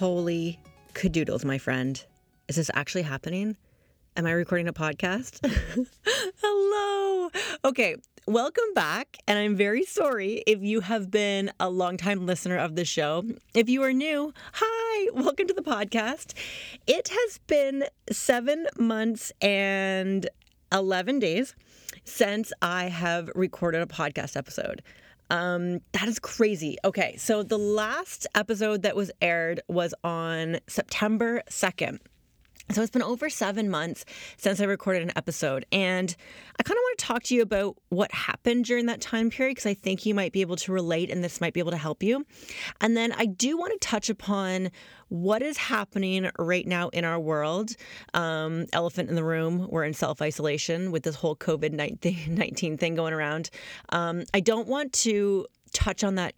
Holy cadoodles, my friend. Is this actually happening? Am I recording a podcast? Hello. Okay, welcome back. And I'm very sorry if you have been a longtime listener of the show. If you are new, hi, welcome to the podcast. It has been seven months and 11 days since I have recorded a podcast episode. Um, that is crazy. Okay, so the last episode that was aired was on September 2nd. So it's been over seven months since I recorded an episode. And I kind of want to talk to you about what happened during that time period because I think you might be able to relate and this might be able to help you. And then I do want to touch upon what is happening right now in our world. Um, elephant in the room, we're in self isolation with this whole COVID 19 thing going around. Um, I don't want to touch on that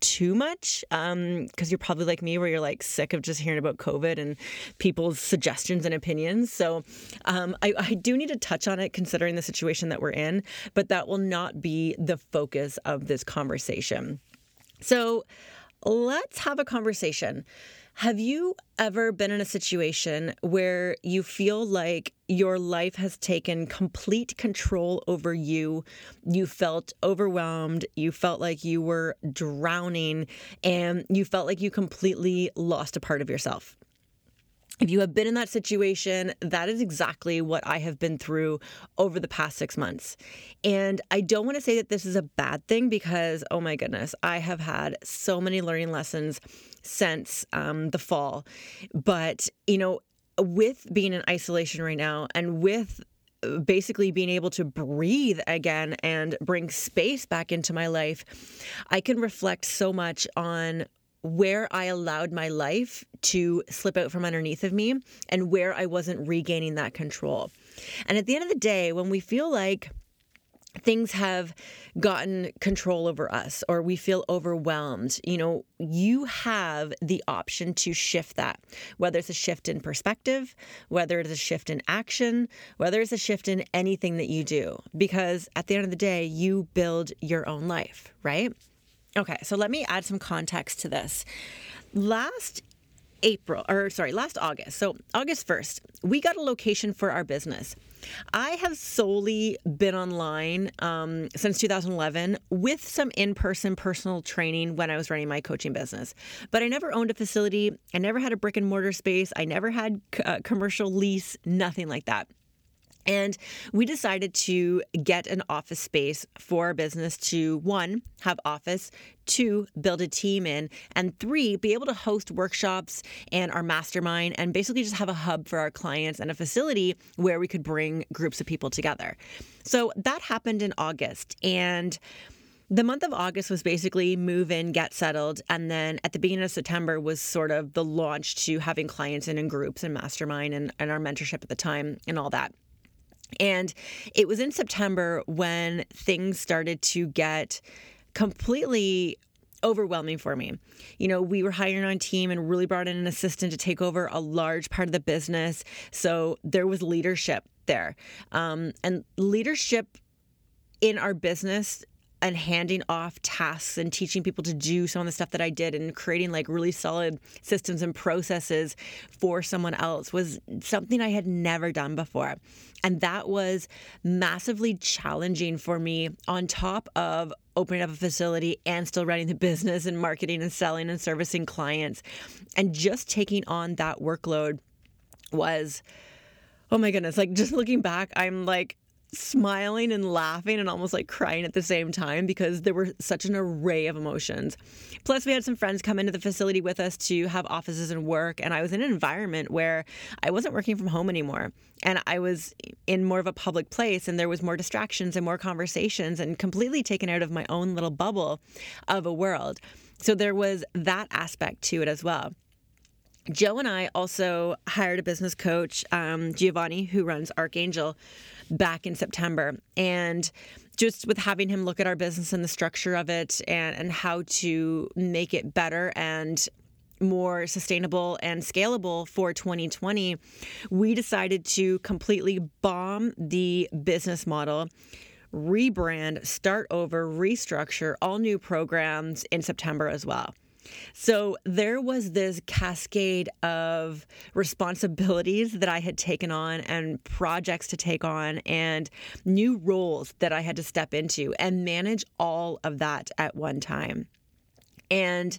too much Um, because um, you're probably like me where you're like sick of just hearing about covid and people's suggestions and opinions. So um, I, I do need to touch on it considering the situation that we're in but that will not be the focus of this conversation. So let's have a conversation have you ever been in a situation where you feel like your life has taken complete control over you? You felt overwhelmed, you felt like you were drowning, and you felt like you completely lost a part of yourself. If you have been in that situation, that is exactly what I have been through over the past six months. And I don't want to say that this is a bad thing because, oh my goodness, I have had so many learning lessons since um, the fall. But, you know, with being in isolation right now and with uh, basically being able to breathe again and bring space back into my life, I can reflect so much on where I allowed my life to slip out from underneath of me and where I wasn't regaining that control. And at the end of the day, when we feel like things have gotten control over us or we feel overwhelmed, you know, you have the option to shift that, whether it's a shift in perspective, whether it's a shift in action, whether it's a shift in anything that you do. Because at the end of the day, you build your own life, right? Okay, so let me add some context to this. Last April, or sorry, last August, so August 1st, we got a location for our business. I have solely been online um, since 2011 with some in person personal training when I was running my coaching business. But I never owned a facility. I never had a brick and mortar space. I never had a uh, commercial lease, nothing like that. And we decided to get an office space for our business to one, have office, two, build a team in, and three, be able to host workshops and our mastermind and basically just have a hub for our clients and a facility where we could bring groups of people together. So that happened in August. And the month of August was basically move in, get settled. And then at the beginning of September was sort of the launch to having clients in in groups and mastermind and, and our mentorship at the time and all that. And it was in September when things started to get completely overwhelming for me. You know, we were hiring on team and really brought in an assistant to take over a large part of the business. So there was leadership there. Um, and leadership in our business and handing off tasks and teaching people to do some of the stuff that I did and creating like really solid systems and processes for someone else was something I had never done before. And that was massively challenging for me on top of opening up a facility and still running the business and marketing and selling and servicing clients. And just taking on that workload was, oh my goodness, like just looking back, I'm like, smiling and laughing and almost like crying at the same time because there were such an array of emotions. Plus, we had some friends come into the facility with us to have offices and work. And I was in an environment where I wasn't working from home anymore. And I was in more of a public place, and there was more distractions and more conversations, and completely taken out of my own little bubble of a world. So there was that aspect to it as well. Joe and I also hired a business coach, um, Giovanni, who runs Archangel, back in September. And just with having him look at our business and the structure of it and, and how to make it better and more sustainable and scalable for 2020, we decided to completely bomb the business model rebrand, start over, restructure all new programs in September as well. So there was this cascade of responsibilities that I had taken on and projects to take on and new roles that I had to step into and manage all of that at one time. And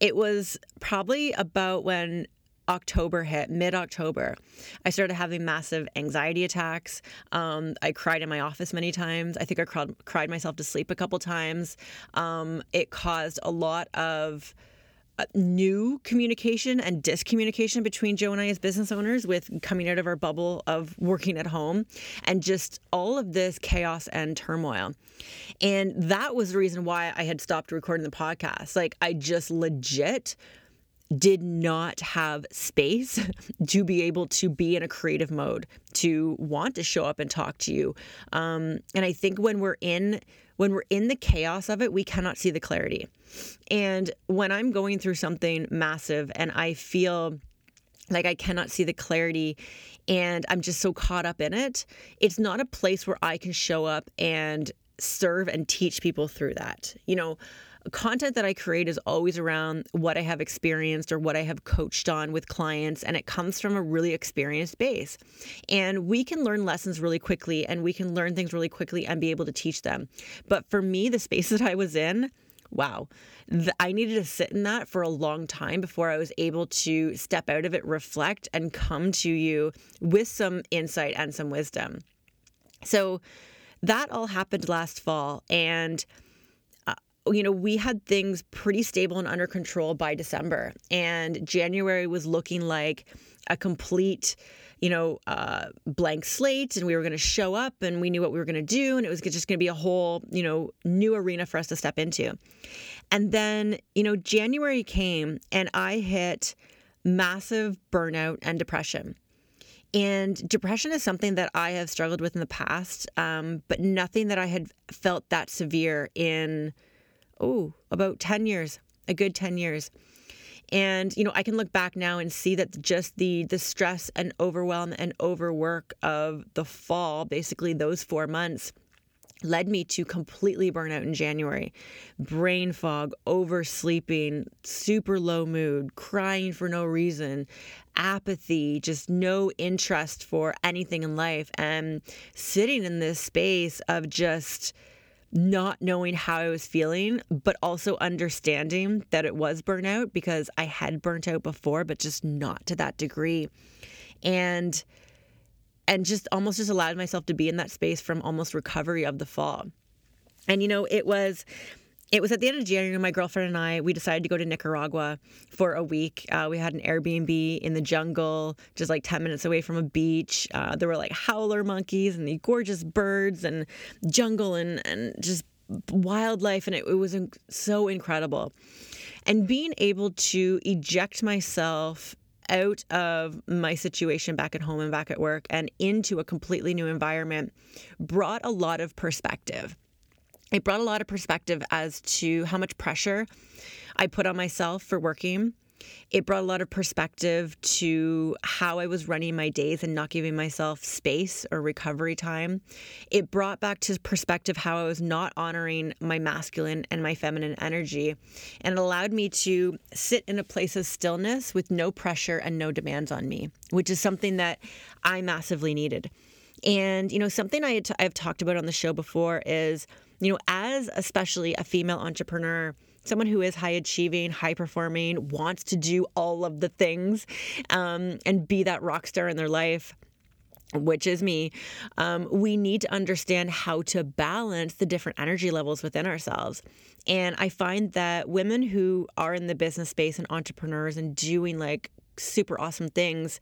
it was probably about when October hit, mid October, I started having massive anxiety attacks. Um, I cried in my office many times. I think I cried, cried myself to sleep a couple times. Um, it caused a lot of uh, new communication and discommunication between Joe and I as business owners with coming out of our bubble of working at home and just all of this chaos and turmoil. And that was the reason why I had stopped recording the podcast. Like, I just legit did not have space to be able to be in a creative mode, to want to show up and talk to you. Um, and I think when we're in when we're in the chaos of it, we cannot see the clarity. And when I'm going through something massive and I feel like I cannot see the clarity and I'm just so caught up in it, it's not a place where I can show up and serve and teach people through that. You know, content that I create is always around what I have experienced or what I have coached on with clients, and it comes from a really experienced base. And we can learn lessons really quickly and we can learn things really quickly and be able to teach them. But for me, the space that I was in, wow, I needed to sit in that for a long time before I was able to step out of it, reflect, and come to you with some insight and some wisdom. So that all happened last fall. And you know, we had things pretty stable and under control by December. And January was looking like a complete, you know, uh, blank slate. And we were going to show up and we knew what we were going to do. And it was just going to be a whole, you know, new arena for us to step into. And then, you know, January came and I hit massive burnout and depression. And depression is something that I have struggled with in the past, um, but nothing that I had felt that severe in oh, about 10 years, a good 10 years. And you know, I can look back now and see that just the the stress and overwhelm and overwork of the fall, basically those 4 months led me to completely burn out in January. Brain fog, oversleeping, super low mood, crying for no reason, apathy, just no interest for anything in life and sitting in this space of just not knowing how I was feeling, but also understanding that it was burnout because I had burnt out before, but just not to that degree. And and just almost just allowed myself to be in that space from almost recovery of the fall. And you know, it was it was at the end of January. My girlfriend and I we decided to go to Nicaragua for a week. Uh, we had an Airbnb in the jungle, just like ten minutes away from a beach. Uh, there were like howler monkeys and the gorgeous birds and jungle and and just wildlife, and it, it was so incredible. And being able to eject myself out of my situation back at home and back at work and into a completely new environment brought a lot of perspective it brought a lot of perspective as to how much pressure I put on myself for working. It brought a lot of perspective to how I was running my days and not giving myself space or recovery time. It brought back to perspective how I was not honoring my masculine and my feminine energy. And it allowed me to sit in a place of stillness with no pressure and no demands on me, which is something that I massively needed. And, you know, something I had t- I've talked about on the show before is you know, as especially a female entrepreneur, someone who is high achieving, high performing, wants to do all of the things um, and be that rock star in their life. which is me, um, we need to understand how to balance the different energy levels within ourselves. And I find that women who are in the business space and entrepreneurs and doing like super awesome things,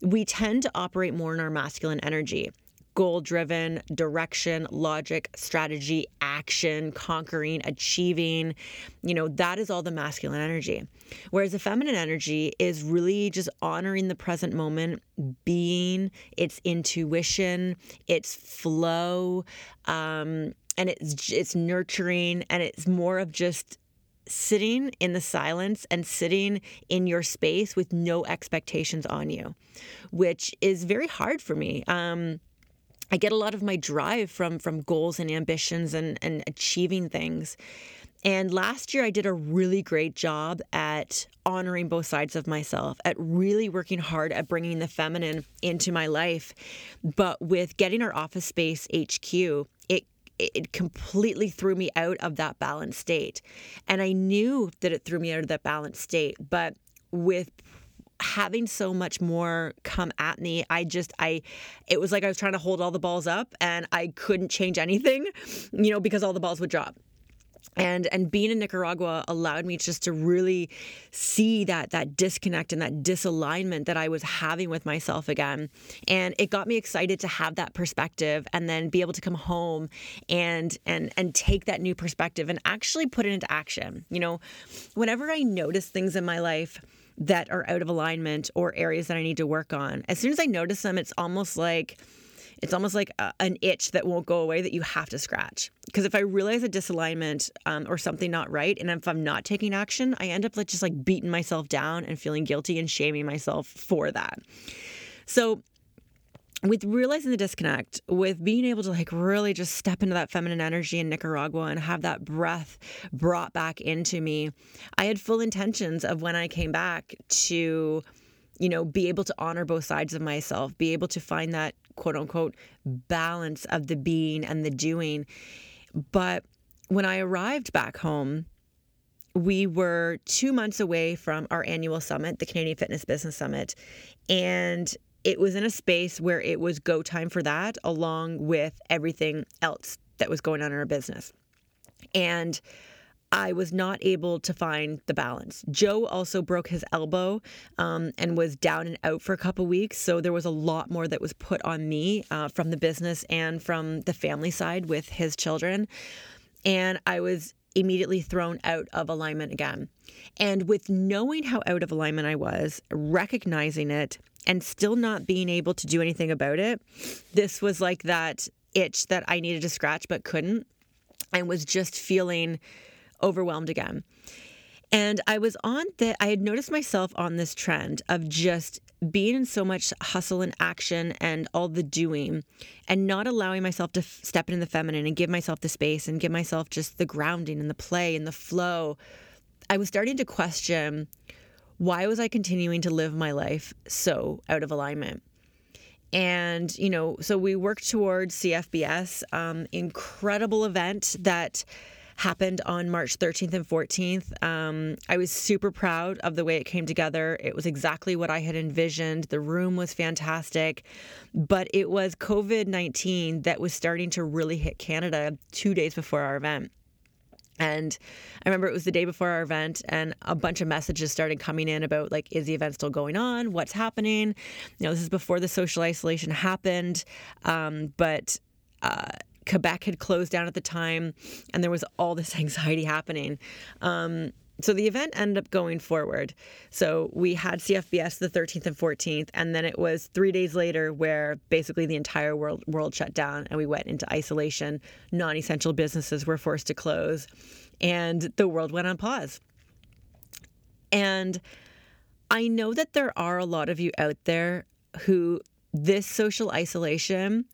we tend to operate more in our masculine energy goal driven, direction, logic, strategy, action, conquering, achieving. You know, that is all the masculine energy. Whereas the feminine energy is really just honoring the present moment, being, it's intuition, it's flow, um, and it's it's nurturing, and it's more of just sitting in the silence and sitting in your space with no expectations on you, which is very hard for me. Um, I get a lot of my drive from from goals and ambitions and and achieving things. And last year I did a really great job at honoring both sides of myself, at really working hard at bringing the feminine into my life. But with getting our office space HQ, it it completely threw me out of that balanced state. And I knew that it threw me out of that balanced state, but with having so much more come at me i just i it was like i was trying to hold all the balls up and i couldn't change anything you know because all the balls would drop. And and being in Nicaragua allowed me just to really see that that disconnect and that disalignment that I was having with myself again. And it got me excited to have that perspective and then be able to come home and and and take that new perspective and actually put it into action. You know whenever I notice things in my life that are out of alignment or areas that I need to work on. As soon as I notice them, it's almost like it's almost like a, an itch that won't go away that you have to scratch. Because if I realize a disalignment um, or something not right, and if I'm not taking action, I end up like just like beating myself down and feeling guilty and shaming myself for that. So with realizing the disconnect, with being able to like really just step into that feminine energy in Nicaragua and have that breath brought back into me, I had full intentions of when I came back to, you know, be able to honor both sides of myself, be able to find that quote unquote balance of the being and the doing. But when I arrived back home, we were two months away from our annual summit, the Canadian Fitness Business Summit. And it was in a space where it was go time for that, along with everything else that was going on in our business. And I was not able to find the balance. Joe also broke his elbow um, and was down and out for a couple weeks. So there was a lot more that was put on me uh, from the business and from the family side with his children. And I was immediately thrown out of alignment again. And with knowing how out of alignment I was, recognizing it, and still not being able to do anything about it, this was like that itch that I needed to scratch but couldn't, and was just feeling overwhelmed again. And I was on that, I had noticed myself on this trend of just being in so much hustle and action and all the doing and not allowing myself to f- step into the feminine and give myself the space and give myself just the grounding and the play and the flow. I was starting to question why was I continuing to live my life so out of alignment? And, you know, so we worked towards CFBS, um, incredible event that happened on March 13th and 14th. Um, I was super proud of the way it came together. It was exactly what I had envisioned. The room was fantastic, but it was COVID 19 that was starting to really hit Canada two days before our event. And I remember it was the day before our event, and a bunch of messages started coming in about like, is the event still going on? What's happening? You know, this is before the social isolation happened, um, but. Uh, Quebec had closed down at the time, and there was all this anxiety happening. Um, so the event ended up going forward. So we had CFBS the 13th and 14th, and then it was three days later where basically the entire world world shut down and we went into isolation. Non-essential businesses were forced to close, and the world went on pause. And I know that there are a lot of you out there who this social isolation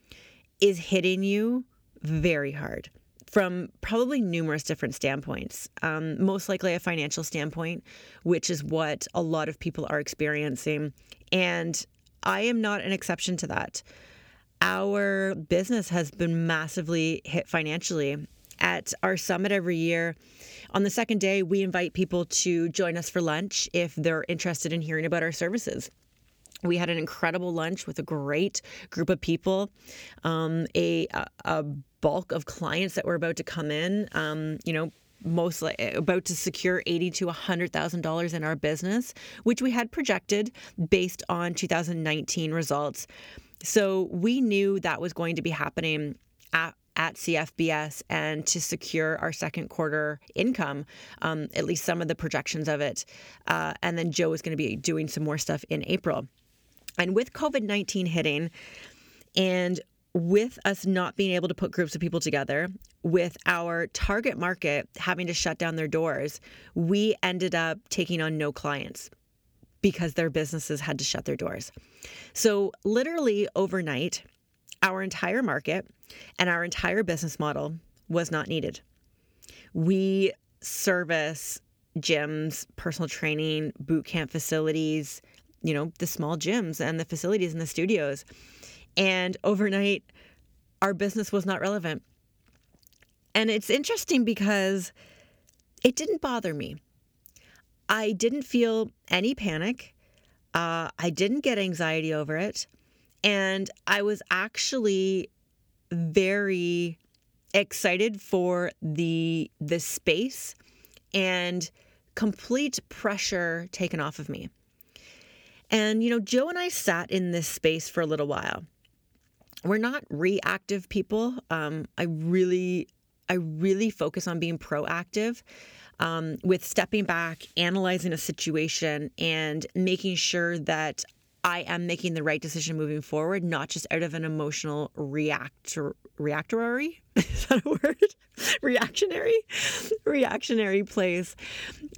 is hitting you very hard from probably numerous different standpoints. Um, most likely a financial standpoint, which is what a lot of people are experiencing. And I am not an exception to that. Our business has been massively hit financially. At our summit every year, on the second day, we invite people to join us for lunch if they're interested in hearing about our services. We had an incredible lunch with a great group of people, um, a, a bulk of clients that were about to come in. Um, you know, most like about to secure eighty to hundred thousand dollars in our business, which we had projected based on 2019 results. So we knew that was going to be happening at at CFBS and to secure our second quarter income, um, at least some of the projections of it. Uh, and then Joe was going to be doing some more stuff in April. And with COVID 19 hitting, and with us not being able to put groups of people together, with our target market having to shut down their doors, we ended up taking on no clients because their businesses had to shut their doors. So, literally overnight, our entire market and our entire business model was not needed. We service gyms, personal training, boot camp facilities, you know, the small gyms and the facilities and the studios. And overnight, our business was not relevant. And it's interesting because it didn't bother me. I didn't feel any panic. Uh, I didn't get anxiety over it. And I was actually very excited for the the space and complete pressure taken off of me. And you know, Joe and I sat in this space for a little while. We're not reactive people. Um, I really, I really focus on being proactive. Um, with stepping back, analyzing a situation, and making sure that I am making the right decision moving forward, not just out of an emotional reactor reactory. Is that a word? reactionary, reactionary place.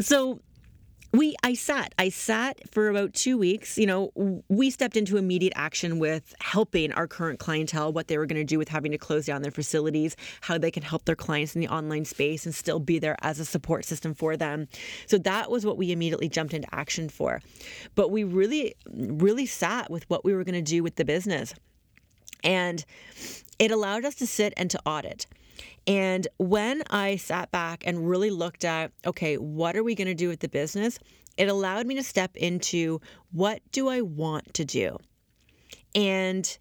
So we i sat i sat for about two weeks you know we stepped into immediate action with helping our current clientele what they were going to do with having to close down their facilities how they can help their clients in the online space and still be there as a support system for them. So that was what we immediately jumped into action for. But we really really sat with what we were going to do with the business. And it allowed us to sit and to audit and when I sat back and really looked at, okay, what are we going to do with the business? It allowed me to step into what do I want to do? And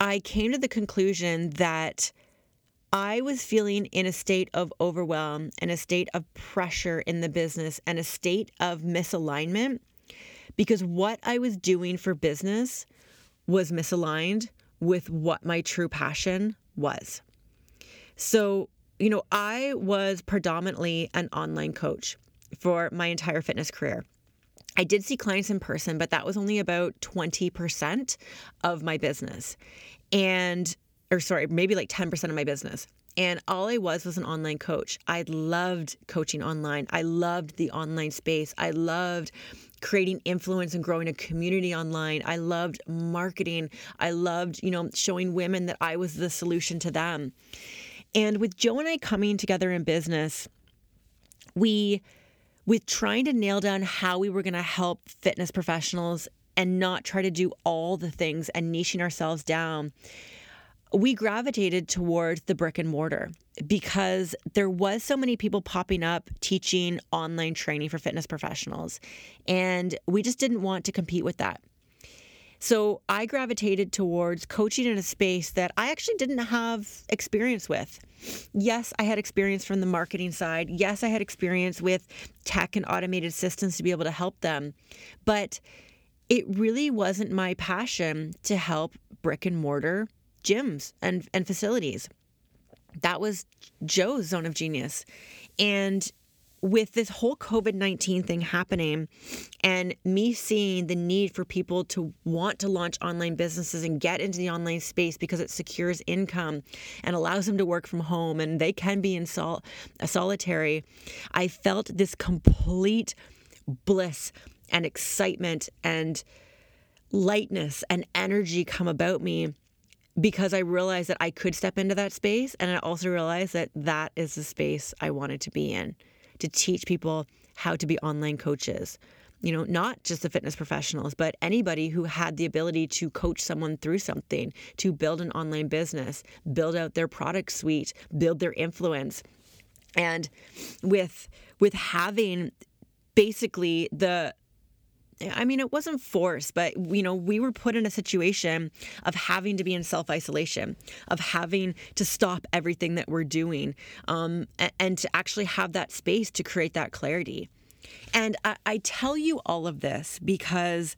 I came to the conclusion that I was feeling in a state of overwhelm and a state of pressure in the business and a state of misalignment because what I was doing for business was misaligned with what my true passion was. So, you know, I was predominantly an online coach for my entire fitness career. I did see clients in person, but that was only about 20% of my business. And, or sorry, maybe like 10% of my business. And all I was was an online coach. I loved coaching online. I loved the online space. I loved creating influence and growing a community online. I loved marketing. I loved, you know, showing women that I was the solution to them. And with Joe and I coming together in business, we, with trying to nail down how we were going to help fitness professionals and not try to do all the things and niching ourselves down, we gravitated towards the brick and mortar because there was so many people popping up teaching online training for fitness professionals. And we just didn't want to compete with that so I gravitated towards coaching in a space that I actually didn't have experience with. Yes, I had experience from the marketing side. Yes, I had experience with tech and automated systems to be able to help them. But it really wasn't my passion to help brick and mortar gyms and, and facilities. That was Joe's zone of genius. And with this whole COVID 19 thing happening and me seeing the need for people to want to launch online businesses and get into the online space because it secures income and allows them to work from home and they can be in sol- solitary, I felt this complete bliss and excitement and lightness and energy come about me because I realized that I could step into that space and I also realized that that is the space I wanted to be in to teach people how to be online coaches. You know, not just the fitness professionals, but anybody who had the ability to coach someone through something, to build an online business, build out their product suite, build their influence. And with with having basically the I mean, it wasn't forced, but you know, we were put in a situation of having to be in self isolation, of having to stop everything that we're doing, um, and, to actually have that space to create that clarity. And I, I tell you all of this because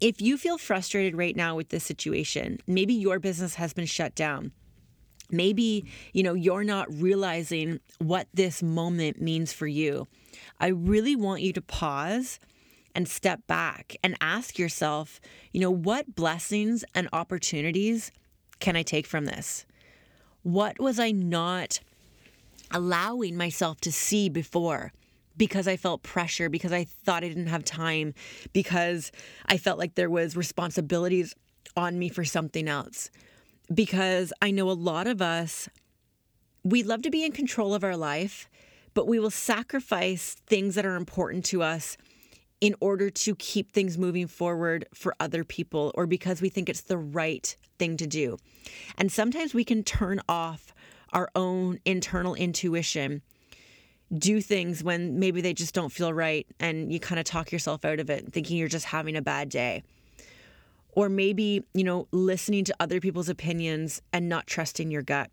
if you feel frustrated right now with this situation, maybe your business has been shut down. Maybe, you know, you're not realizing what this moment means for you. I really want you to pause and step back and ask yourself, you know, what blessings and opportunities can I take from this? What was I not allowing myself to see before? Because I felt pressure, because I thought I didn't have time, because I felt like there was responsibilities on me for something else. Because I know a lot of us, we love to be in control of our life, but we will sacrifice things that are important to us in order to keep things moving forward for other people or because we think it's the right thing to do. And sometimes we can turn off our own internal intuition, do things when maybe they just don't feel right, and you kind of talk yourself out of it, thinking you're just having a bad day. Or maybe, you know, listening to other people's opinions and not trusting your gut.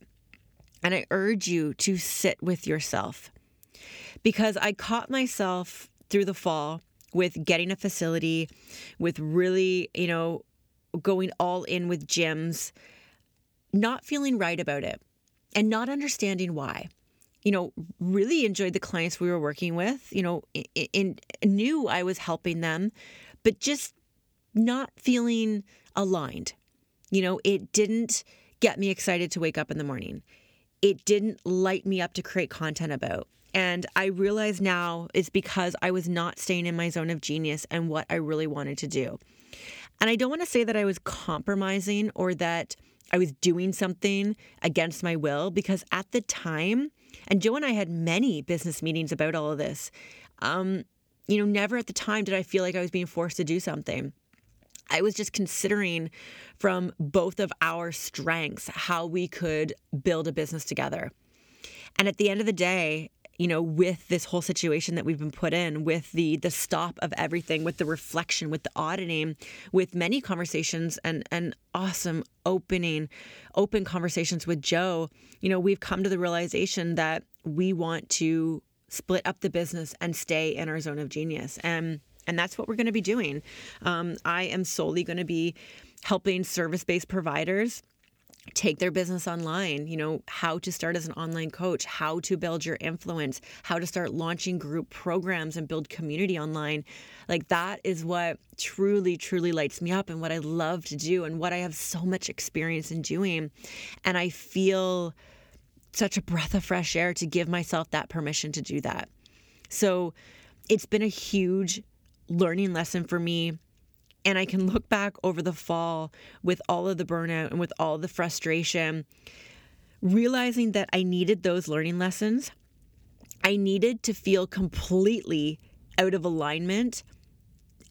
And I urge you to sit with yourself because I caught myself through the fall with getting a facility, with really, you know, going all in with gyms, not feeling right about it and not understanding why. You know, really enjoyed the clients we were working with, you know, in, in knew I was helping them, but just not feeling aligned. You know, it didn't get me excited to wake up in the morning. It didn't light me up to create content about. And I realize now it's because I was not staying in my zone of genius and what I really wanted to do. And I don't want to say that I was compromising or that I was doing something against my will because at the time, and Joe and I had many business meetings about all of this. Um, you know, never at the time did I feel like I was being forced to do something. I was just considering from both of our strengths how we could build a business together. And at the end of the day, you know, with this whole situation that we've been put in, with the the stop of everything, with the reflection, with the auditing, with many conversations and and awesome opening, open conversations with Joe, you know, we've come to the realization that we want to split up the business and stay in our zone of genius. And and that's what we're going to be doing. Um, I am solely going to be helping service based providers take their business online, you know, how to start as an online coach, how to build your influence, how to start launching group programs and build community online. Like that is what truly, truly lights me up and what I love to do and what I have so much experience in doing. And I feel such a breath of fresh air to give myself that permission to do that. So it's been a huge learning lesson for me and I can look back over the fall with all of the burnout and with all the frustration, realizing that I needed those learning lessons. I needed to feel completely out of alignment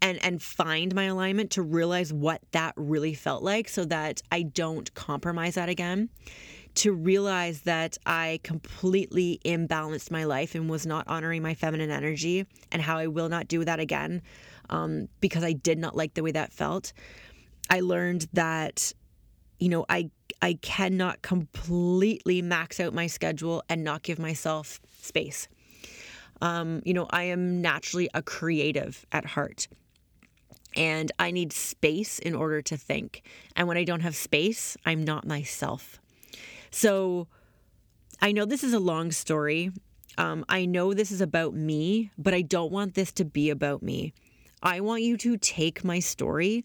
and and find my alignment to realize what that really felt like so that I don't compromise that again to realize that I completely imbalanced my life and was not honoring my feminine energy and how I will not do that again um, because I did not like the way that felt. I learned that, you know, I I cannot completely max out my schedule and not give myself space. Um, you know, I am naturally a creative at heart. And I need space in order to think. And when I don't have space, I'm not myself. So I know this is a long story. Um, I know this is about me, but I don't want this to be about me. I want you to take my story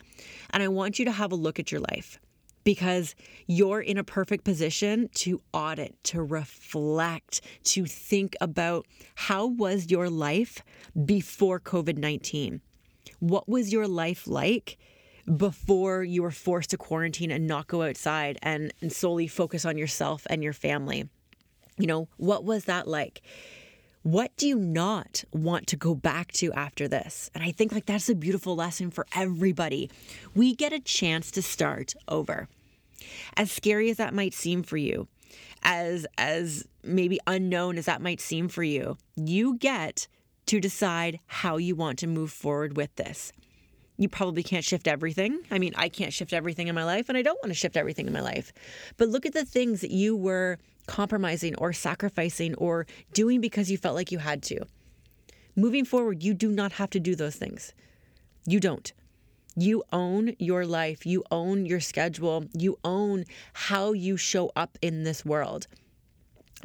and I want you to have a look at your life because you're in a perfect position to audit, to reflect, to think about how was your life before COVID-19? What was your life like before you were forced to quarantine and not go outside and, and solely focus on yourself and your family? You know, what was that like? What do you not want to go back to after this? And I think like that's a beautiful lesson for everybody. We get a chance to start over. As scary as that might seem for you, as as maybe unknown as that might seem for you, you get to decide how you want to move forward with this. You probably can't shift everything. I mean, I can't shift everything in my life, and I don't want to shift everything in my life. But look at the things that you were compromising or sacrificing or doing because you felt like you had to. Moving forward, you do not have to do those things. You don't. You own your life, you own your schedule, you own how you show up in this world.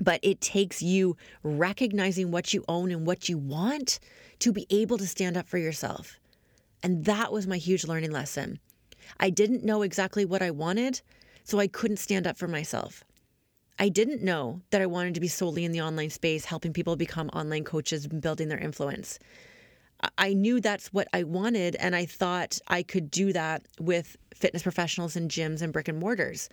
But it takes you recognizing what you own and what you want to be able to stand up for yourself. And that was my huge learning lesson. I didn't know exactly what I wanted, so I couldn't stand up for myself. I didn't know that I wanted to be solely in the online space, helping people become online coaches and building their influence. I knew that's what I wanted, and I thought I could do that with fitness professionals and gyms and brick and mortars.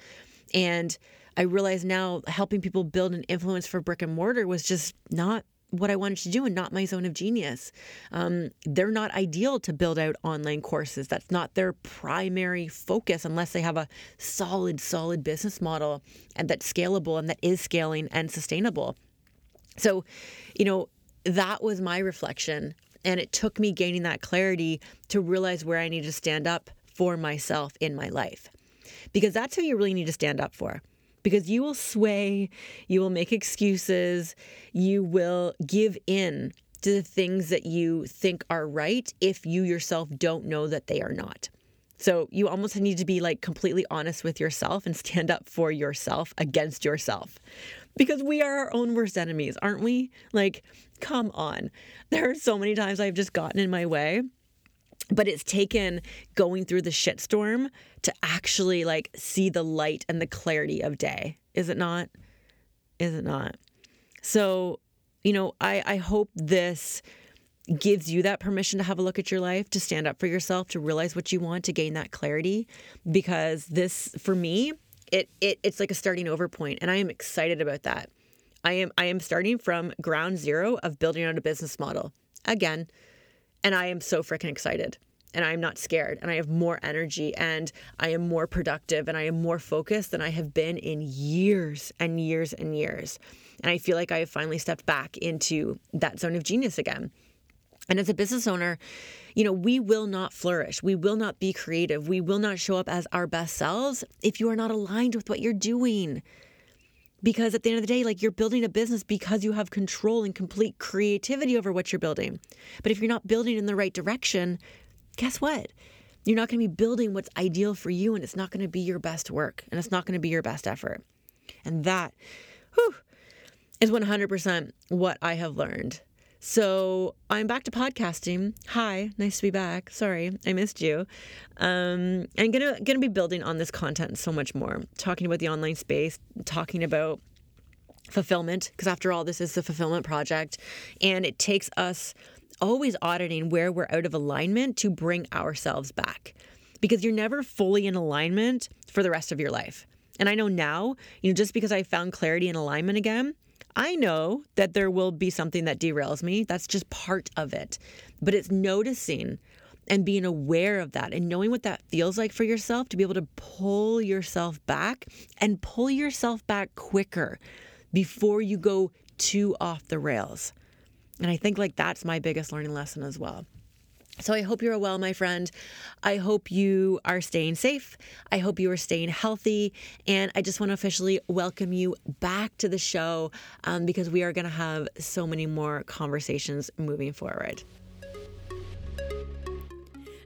And I realize now helping people build an influence for brick and mortar was just not what I wanted to do and not my zone of genius. Um, they're not ideal to build out online courses. That's not their primary focus unless they have a solid, solid business model and that's scalable and that is scaling and sustainable. So, you know, that was my reflection. And it took me gaining that clarity to realize where I need to stand up for myself in my life. Because that's who you really need to stand up for because you will sway, you will make excuses, you will give in to the things that you think are right if you yourself don't know that they are not. So you almost need to be like completely honest with yourself and stand up for yourself against yourself. Because we are our own worst enemies, aren't we? Like, come on. There are so many times I've just gotten in my way but it's taken going through the shitstorm to actually like see the light and the clarity of day. Is it not? Is it not? So you know i i hope this gives you that permission to have a look at your life to stand up for yourself to realize what you want to gain that clarity because this for me it, it it's like a starting over point and i am excited about that. I am i am starting from ground zero of building out a business model. Again and I am so freaking excited and I'm not scared and I have more energy and I am more productive and I am more focused than I have been in years and years and years. And I feel like I have finally stepped back into that zone of genius again. And as a business owner, you know, we will not flourish. We will not be creative. We will not show up as our best selves if you are not aligned with what you're doing because at the end of the day like you're building a business because you have control and complete creativity over what you're building. But if you're not building in the right direction guess what? You're not going to be building what's ideal for you and it's not going to be your best work and it's not going to be your best effort. And that whew, is 100% what i have learned so I'm back to podcasting. Hi, nice to be back. Sorry, I missed you. Um, I'm gonna gonna be building on this content so much more, talking about the online space, talking about fulfillment, because after all, this is the fulfillment project, and it takes us always auditing where we're out of alignment to bring ourselves back, because you're never fully in alignment for the rest of your life. And I know now, you know, just because I found clarity and alignment again, I know that there will be something that derails me. That's just part of it. But it's noticing and being aware of that and knowing what that feels like for yourself to be able to pull yourself back and pull yourself back quicker before you go too off the rails. And I think like that's my biggest learning lesson as well. So I hope you're well, my friend. I hope you are staying safe. I hope you are staying healthy. And I just want to officially welcome you back to the show um, because we are going to have so many more conversations moving forward.